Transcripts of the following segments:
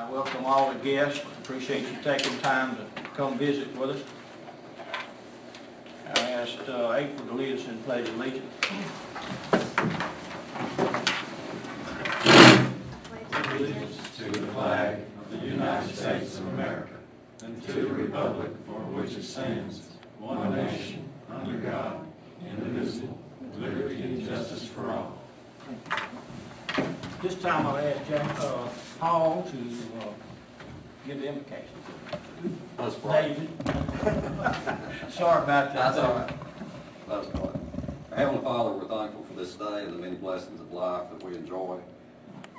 I welcome all the guests, appreciate you taking time to come visit with us. I asked uh, April to lead us in pledge of allegiance. Pledge allegiance to the flag of the United States of America and to the republic for which it stands, one nation, under God, indivisible, with liberty and justice for all. This time I'll ask Jack, uh, Paul to, uh, give the invocation. Let's pray. David. Sorry about that. That's all right. Let's pray. Our Heavenly Father, we're thankful for this day and the many blessings of life that we enjoy.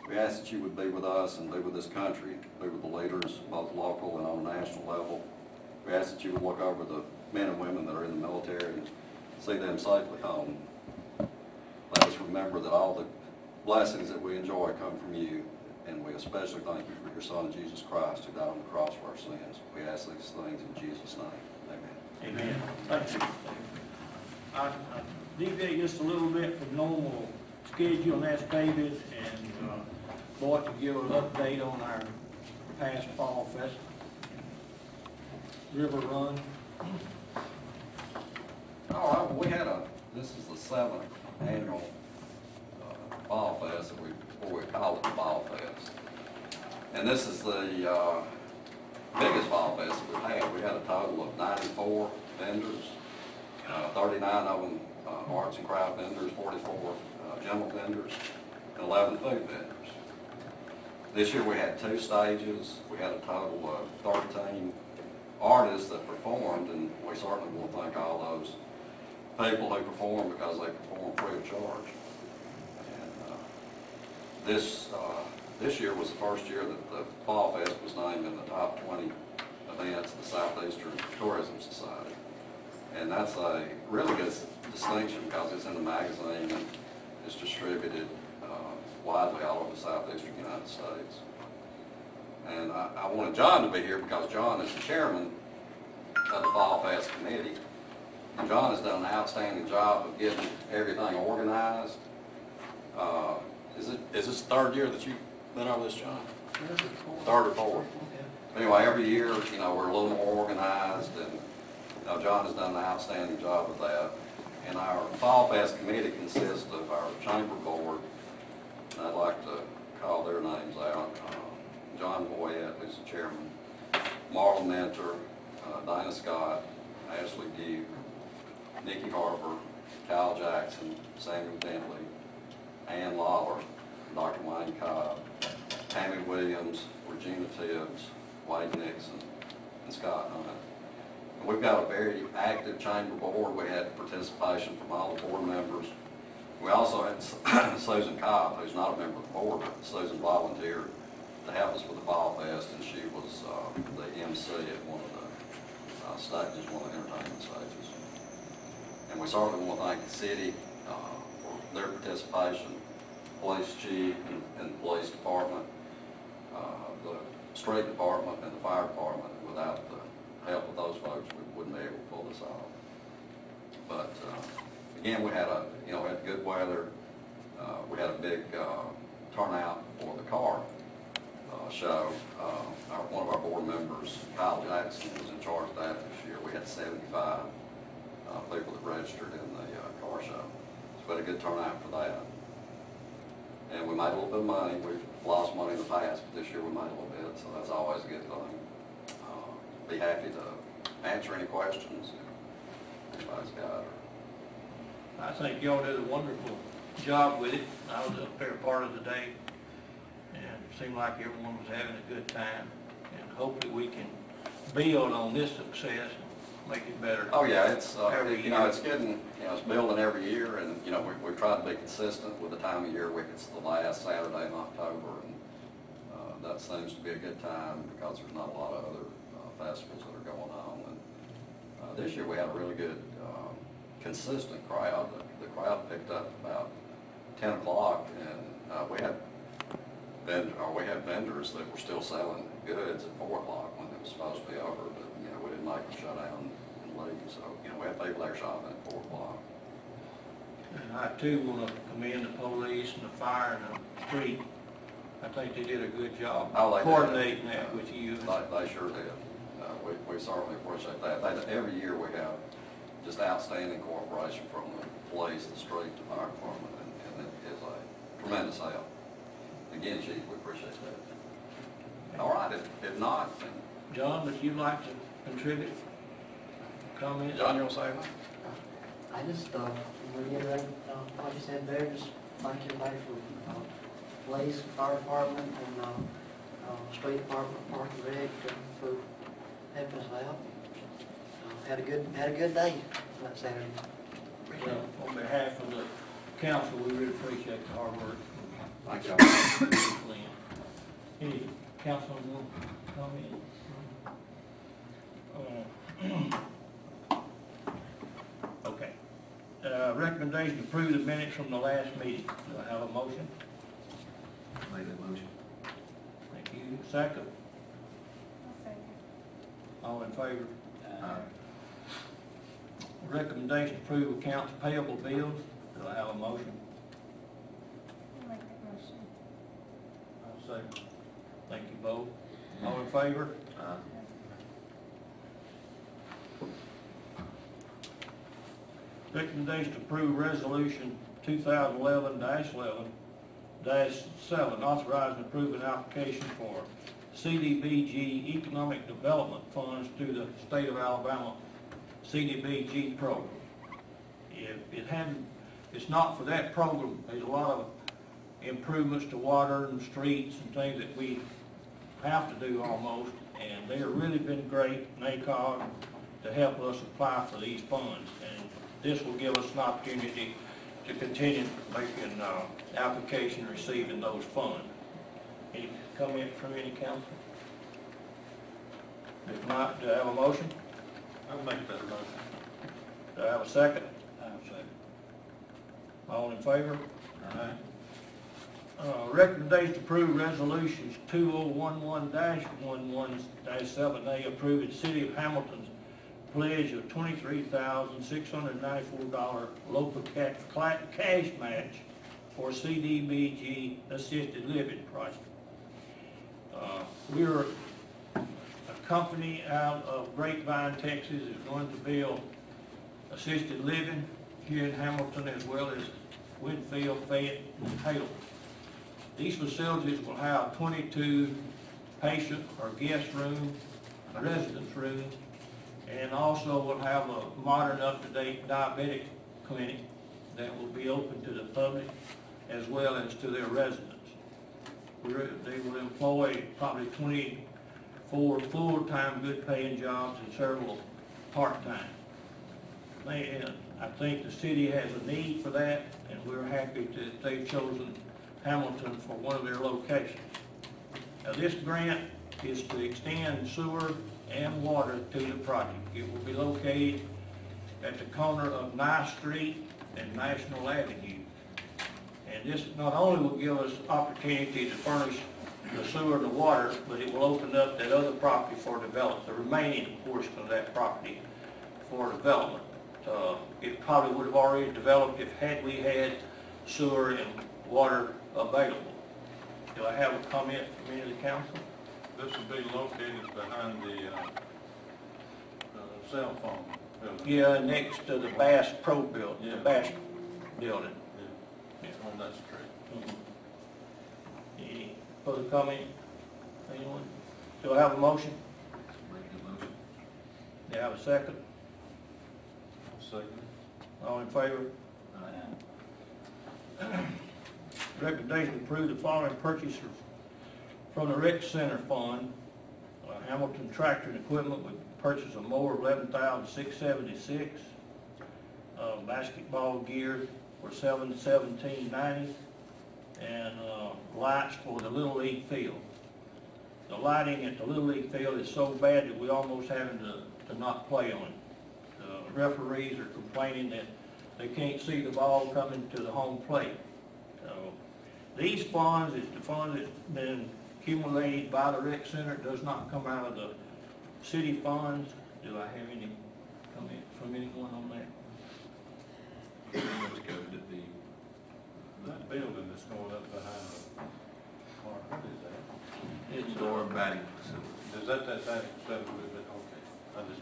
We ask that you would be with us and be with this country, be with the leaders, both local and on a national level. We ask that you would look over the men and women that are in the military and see them safely home. Let us remember that all the blessings that we enjoy come from you, and we especially thank you for your Son, Jesus Christ, who died on the cross for our sins. We ask these things in Jesus' name. Amen. Amen. Thank you. I I deviate just a little bit from normal schedule and ask David and uh, Boyd to give an update on our past fall festival. River Run. All right, well, we had a, this is the seventh annual uh, Fall Fest, that we, or we call it the Fall Fest. And this is the uh, biggest Fall Fest we've had. We had a total of ninety-four vendors, uh, thirty-nine of them uh, arts and craft vendors, forty-four uh, general vendors, and eleven food vendors. This year we had two stages, we had a total of thirteen artists that performed, and we certainly want to thank all those people who performed because they performed free of charge. This, uh, this year was the first year that the Fall Fest was named in the top 20 events of the Southeastern Tourism Society. And that's a really good distinction because it's in the magazine and it's distributed uh, widely all over the southeastern United States. And I, I wanted John to be here because John is the chairman of the Fall Fest Committee. And John has done an outstanding job of getting everything organized. Uh, Is it, is this the third year that you've been over this, John? Third or fourth? Anyway, every year, you know, we're a little more organized and, you know, John has done an outstanding job of that. And our Fall Fest Committee consists of our chamber board, and I'd like to call their names out. Uh, John Boyette, who's the chairman, Marlon Mentor, uh, Dinah Scott, Ashley Duke, Nikki Harper, Kyle Jackson, Samuel Bentley, Ann Lawler, Dr. Wayne Cobb, Tammy Williams, Regina Tibbs, Wade Nixon, and Scott Hunt. And We've got a very active chamber board. We had participation from all the board members. We also had Susan Cobb, who's not a member of the board, but Susan volunteered to help us with the Fall Fest, and she was uh, the MC at one of the uh, stages, one of the entertainment stages. And we certainly want to thank the city uh, for their participation, police chief and- and the police department, uh, the street department and the fire department. Without the help of those folks, we wouldn't be able to pull this off. But uh, again, we had a, you know, had good weather. Uh, We had a big uh, turnout for the car uh, show. Uh, our- One of our board members, Kyle Jackson, was in charge of that this year. We had 75 uh, people that registered in the car show. So we had a good turnout for that. And we made a little bit of money. We've lost money in the past, but this year we made a little bit, so that's always a good thing. Uh, Be happy to answer any questions anybody's got. I think y'all did a wonderful job with it. I was up there part of the day, and it seemed like everyone was having a good time. And hopefully we can build on this success make it better. Oh, yeah, it's, uh, Every you know, year. it's getting, you know, it's building every year, and, you know, we, we've tried to be consistent with the time of year, we- it's the last Saturday in October, and, uh, that seems to be a good time, because there's not a lot of other, uh, festivals that are going on, and, uh, this year we had a really good, um, consistent crowd, the, the crowd picked up about ten o'clock, and, uh, we had vendor, or we had vendors that were still selling goods at four o'clock when it was supposed to be over, but, you know, we didn't make them shut down so, you know, we have people there shopping at four o'clock. And I too want to commend the police and the fire and the street I think they did a good job Oh, they did. coordinating that with you. They, they sure did. Uh, we, we certainly appreciate that. They, every year we have just outstanding cooperation from the police, the street, the fire department, and, and it is a tremendous help. Again, chief, we appreciate that. All right, if, if not, then, John, would you like to contribute? Comment? John, you want to say anything? I just, uh, reiterate, uh, what you said there, just thank everybody for, uh, police, fire department, and, uh, uh, street department, park and rec, uh, for helping us out. Uh, Had a good, had a good day that Saturday. Well, on behalf of the council, we really appreciate the hard work. Thank you. Glenn. Any council want to comment? Uh, Okay. Uh, recommendation to approve the minutes from the last meeting. Do I have a motion? Make that motion. Thank you. Second, all in favor? Recommendation to approve accounts payable bills. Do I have a motion? I'll second. Thank you both. All in favor? Recommendation to approve resolution 2011-11-7, authorizing approving application for CDBG Economic Development Funds through the state of Alabama CDBG program. If it hadn't, it's not for that program, there's a lot of improvements to water and streets and things that we have to do almost, and they have really been great, NACOG, to help us apply for these funds. And this will give us an opportunity to continue making, uh, application, receiving those funds. Any comment from any council? If not, do I have a motion? I'll make that motion. Do I have a second? I'll second. All in favor? Aye. Uh, recommendation to approve resolutions two oh one one one one seven A approving City of Hamilton's pledge of twenty-three thousand six hundred ninety-four dollar local ca- cla- cash match for CDBG assisted living project. Uh, we're a company out of Grapevine, Texas, is going to build assisted living here in Hamilton as well as Winfield, Fayette, and Taylor. These facilities will have 22 patient or guest rooms, residence rooms, and also will have a modern, up-to-date diabetic clinic that will be open to the public as well as to their residents. They will employ probably 24 full-time, good-paying jobs and several part-time. Uh, I think the city has a need for that, and we're happy that they've chosen Hamilton for one of their locations. Now, this grant is to extend sewer and water to the project. It will be located at the corner of Nye Street and National Avenue. And this not only will give us opportunity to furnish the sewer and the water, but it will open up that other property for development, the remaining portion of that property for development. Uh, It probably would have already developed if had we had sewer and water available. Do I have a comment from any of the council? This will be located behind the, uh, uh, cell phone building. Yeah, next to the Bass Pro Building, the Yeah. Bass Building. Yeah, on that street. Any further comment? Anyone? Do I have a motion? Make the motion. Do I have a second? Second. All in favor? Recommendation to approve the following purchases from the rec center fund. Uh, Hamilton Tractor and Equipment would purchase a mower eleven thousand six seventy-six. Uh, basketball gear for seven seventeen ninety. And, uh, lights for the Little League field. The lighting at the Little League field is so bad that we almost having to, to not play on it. The referees are complaining that they can't see the ball coming to the home plate. So, these funds is the fund that's been accumulated by the rec center, it does not come out of the city funds. Do I have any comment from anyone on that? Let's go to the, that building that's going up behind the park. indoor batting facility. Is that that same stuff with it? Okay, I just,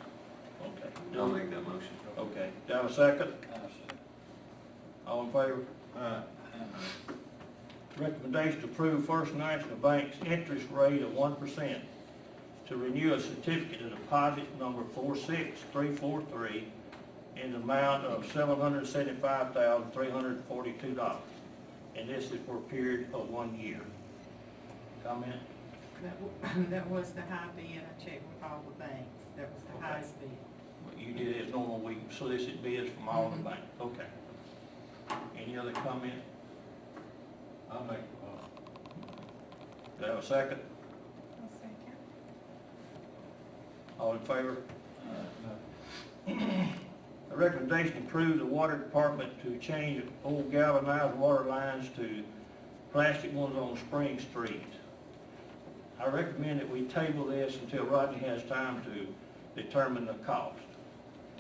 Okay. I'll make that motion. Okay, do I have a second? All in favor? uh, Recommendation to approve First National Bank's interest rate of one percent to renew a certificate of deposit number four six three four three in the amount of seven hundred seventy-five thousand, three hundred and forty-two dollars. And this is for a period of one year. Comment? That, wa- that was the high bid, I checked with all the banks, that was the Okay. highest bid. You did it as normal, we solicit bids from all the Mhm. banks, okay. Any other comment? I'll make, uh, Do I have a second? Second. All in favor? A recommendation to approve the water department to change old galvanized water lines to plastic ones on Spring Street. I recommend that we table this until Rodney has time to determine the cost.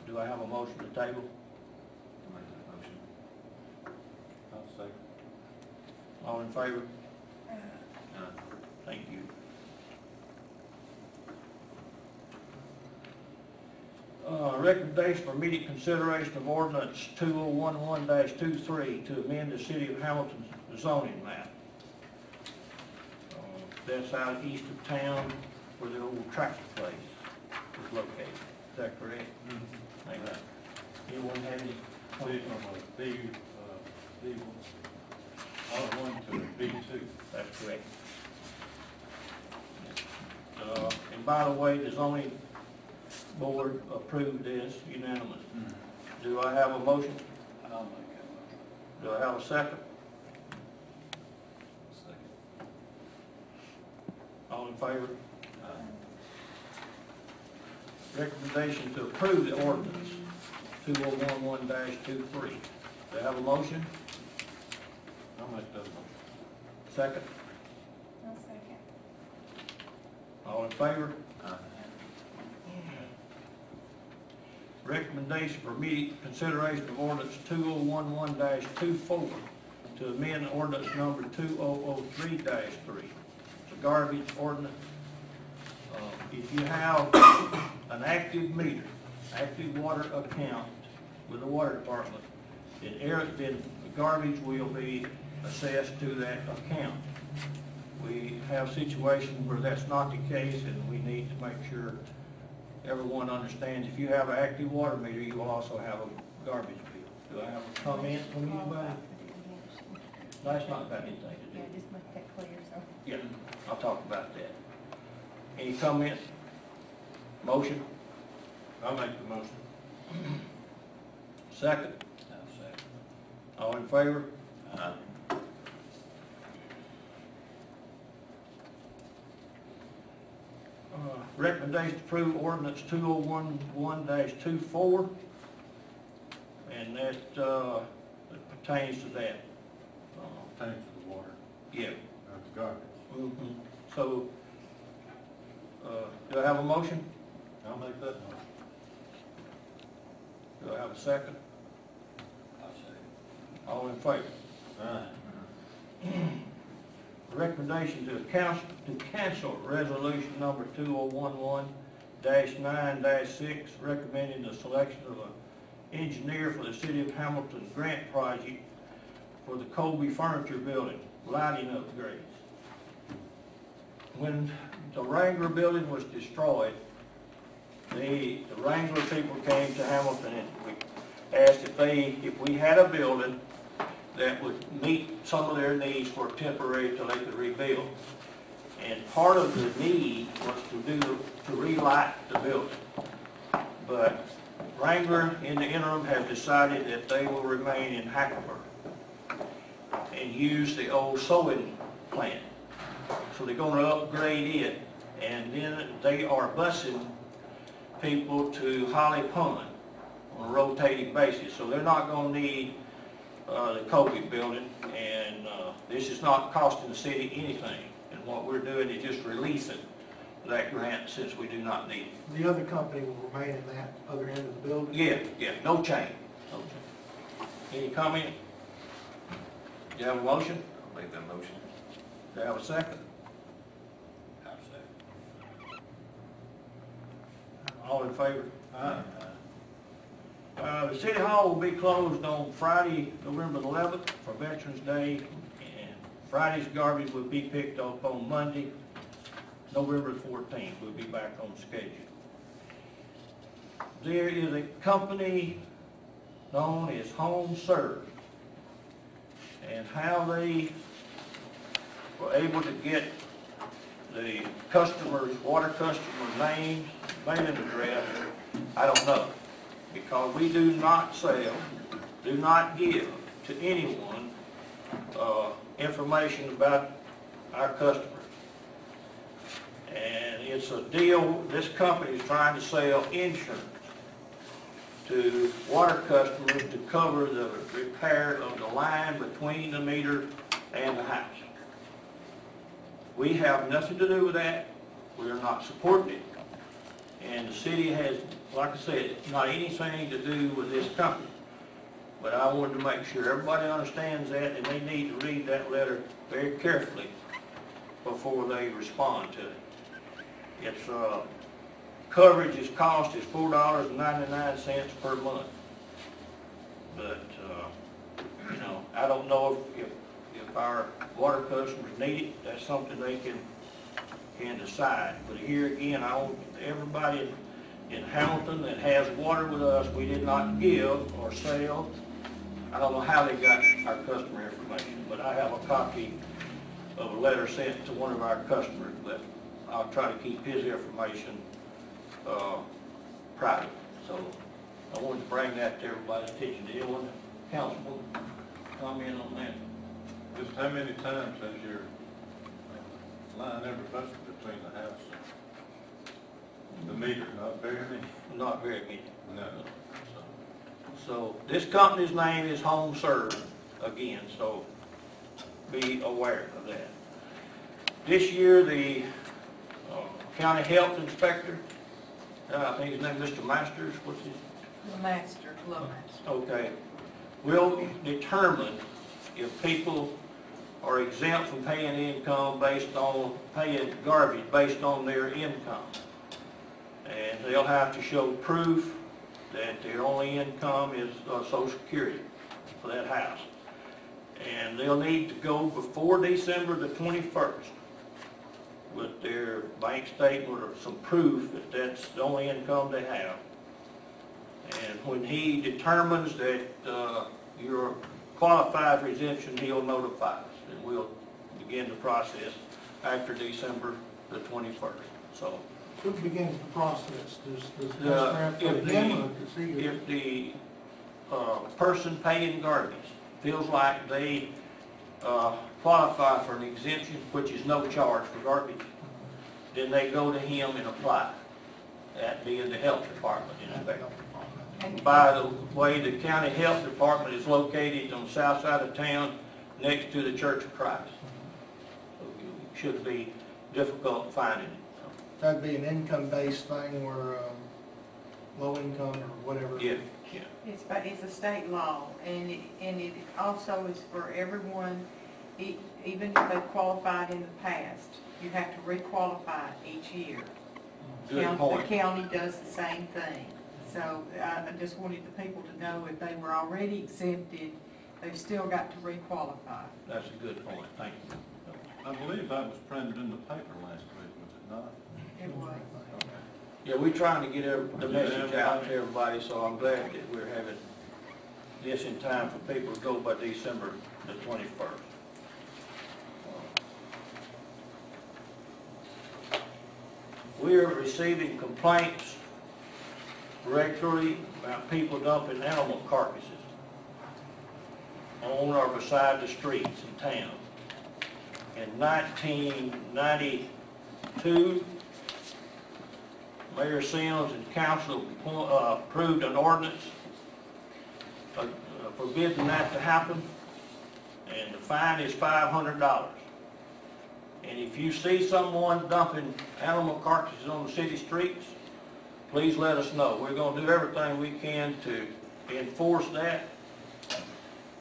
Do I have a motion to table? All in favor? None. Thank you. Uh, recommendation for immediate consideration of ordinance 2011-23 to amend the city of Hamilton's zoning map. Uh, That's out east of town where the old tractor place is located. Is that correct? Mm-hmm. Thank you. Anyone have any? comments on that? R1 to B2. That's correct. Uh, and by the way, the zoning board approved this unanimously. Mm-hmm. Do I have a motion? I'll make that Do I have a second? Second. All in favor? Recommendation to approve the ordinance 2011-23. Do I have a motion? Second? All in favor? Recommendation for immediate consideration of ordinance two oh one one 24 to amend ordinance number two oh oh three three. It's a garbage ordinance. Uh, If you have an active meter, active water account with the water department, then air, then garbage will be assessed to that account. We have situations where that's not the case, and we need to make sure everyone understands, if you have an active water meter, you will also have a garbage bill. Do I have a comment from anybody? That's not got anything to do. Yeah, just make that clear, so. Yeah, I'll talk about that. Any comments? Motion? I'll make the motion. Second? All in favor? uh, Uh, Recommendation to approve ordinance two oh one one 24 and that, uh, that pertains to that. Uh, Pertains to the water, Yeah, uh, the garbage. mhm. So, uh, do I have a motion? I'll make that motion. Do I have a second? I'll second. All in favor? Aye. Recommendation to council, to cancel resolution number 2011-9-6 recommending the selection of an engineer for the city of Hamilton grant project for the Colby Furniture Building, lighting upgrades. When the Wrangler building was destroyed, the, the Wrangler people came to Hamilton and we asked if they, if we had a building that would meet some of their needs for temporary till they could rebuild. And part of the need was to do, to relight the building. But Wrangler, in the interim, has decided that they will remain in Hackleburg and use the old sewing plant. So they're gonna upgrade it, and then they are busing people to Holly Pond on a rotating basis. So they're not gonna need uh, the Colby building, and uh, this is not costing the city anything. And what we're doing is just releasing that grant since we do not need it. The other company will remain in that other end of the building? Yeah, yeah, no change. No change. Any comment? Do you have a motion? I'll make that motion. Do you have a second? Have a second. All in favor? Aye. Uh, the city hall will be closed on Friday, November eleventh for Veterans Day, and Friday's garbage will be picked up on Monday, November fourteenth. We'll be back on schedule. There is a company known as Home Serve, and how they were able to get the customers, water customer names, mailing address, I don't know because we do not sell, do not give to anyone, uh, information about our customers. And it's a deal, this company is trying to sell insurance to water customers to cover the repair of the line between the meter and the house. We have nothing to do with that, we are not supporting it. And the city has, like I said, it's not anything to do with this company. But I wanted to make sure everybody understands that, and they need to read that letter very carefully before they respond to it. It's, uh, coverage is cost is four dollars and ninety-nine cents per month. But, uh, you know, I don't know if, if, if our water customers need it, that's something they can can decide. But here again, I want everybody in Hamilton that has water with us, we did not give or sell. I don't know how they got our customer information, but I have a copy of a letter sent to one of our customers, but I'll try to keep his information, uh, private. So I wanted to bring that to everybody's attention. Did anyone, councilman, comment on that? Just how many times has your line ever busted between the house and the meter? Not very many. Not very many. No. So this company's name is Home Serve, again, so be aware of that. This year, the uh, county health inspector, uh, I think his name is Mr. Masters, what's his, The master, club master. okay, will determine if people are exempt from paying income based on, paying garbage based on their income. And they'll have to show proof that their only income is uh, social security for that house. And they'll need to go before December the twenty-first with their bank statement or some proof that that's the only income they have. And when he determines that, uh, you're qualified for exemption, he'll notify us, and we'll begin the process after December the twenty-first, so. Who begins the process? Does, does the Uh, customer have to if begin the- or does? If the, uh, person paying garbage feels like they, uh, qualify for an exemption, which is no charge for garbage, then they go to him and apply. That being the health department in effect. By the way, the county health department is located on the south side of town, next to the Church of Christ. Shouldn't be difficult finding it. That'd be an income-based thing where, um, low income or whatever. Yeah, yeah. It's, by- it's a state law, and it, and it also is for everyone, e- even if they've qualified in the past, you have to requalify each year. Good Coun- point. The county does the same thing. So I, I just wanted the people to know if they were already exempted, they've still got to requalify. That's a good point, thank you. I believe that was printed in the paper last week, was it not? It was. Yeah, we're trying to get every- the message out to everybody, so I'm glad that we're having this in time for people to go by December the twenty-first. We are receiving complaints regularly about people dumping animal carcasses on or beside the streets in town. In nineteen ninety-two, Mayor Sims and council uh, approved an ordinance uh, forbidding that to happen, and the fine is five hundred dollars. And if you see someone dumping animal carcasses on the city streets, please let us know. We're gonna do everything we can to enforce that.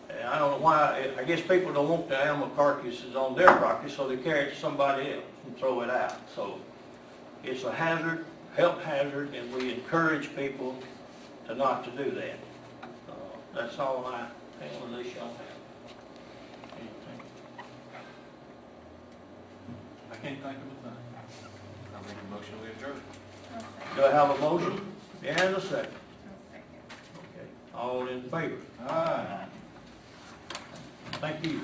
And I don't know why, I guess people don't want the animal carcasses on their property, so they carry it to somebody else and throw it out. So it's a hazard, health hazard, and we encourage people to not to do that. Uh, That's all I have, unless y'all have anything. I can't think of a thing. I'll make a motion we adjourn. Do I have a motion? And a second. Okay, all in favor? Aye. Thank you.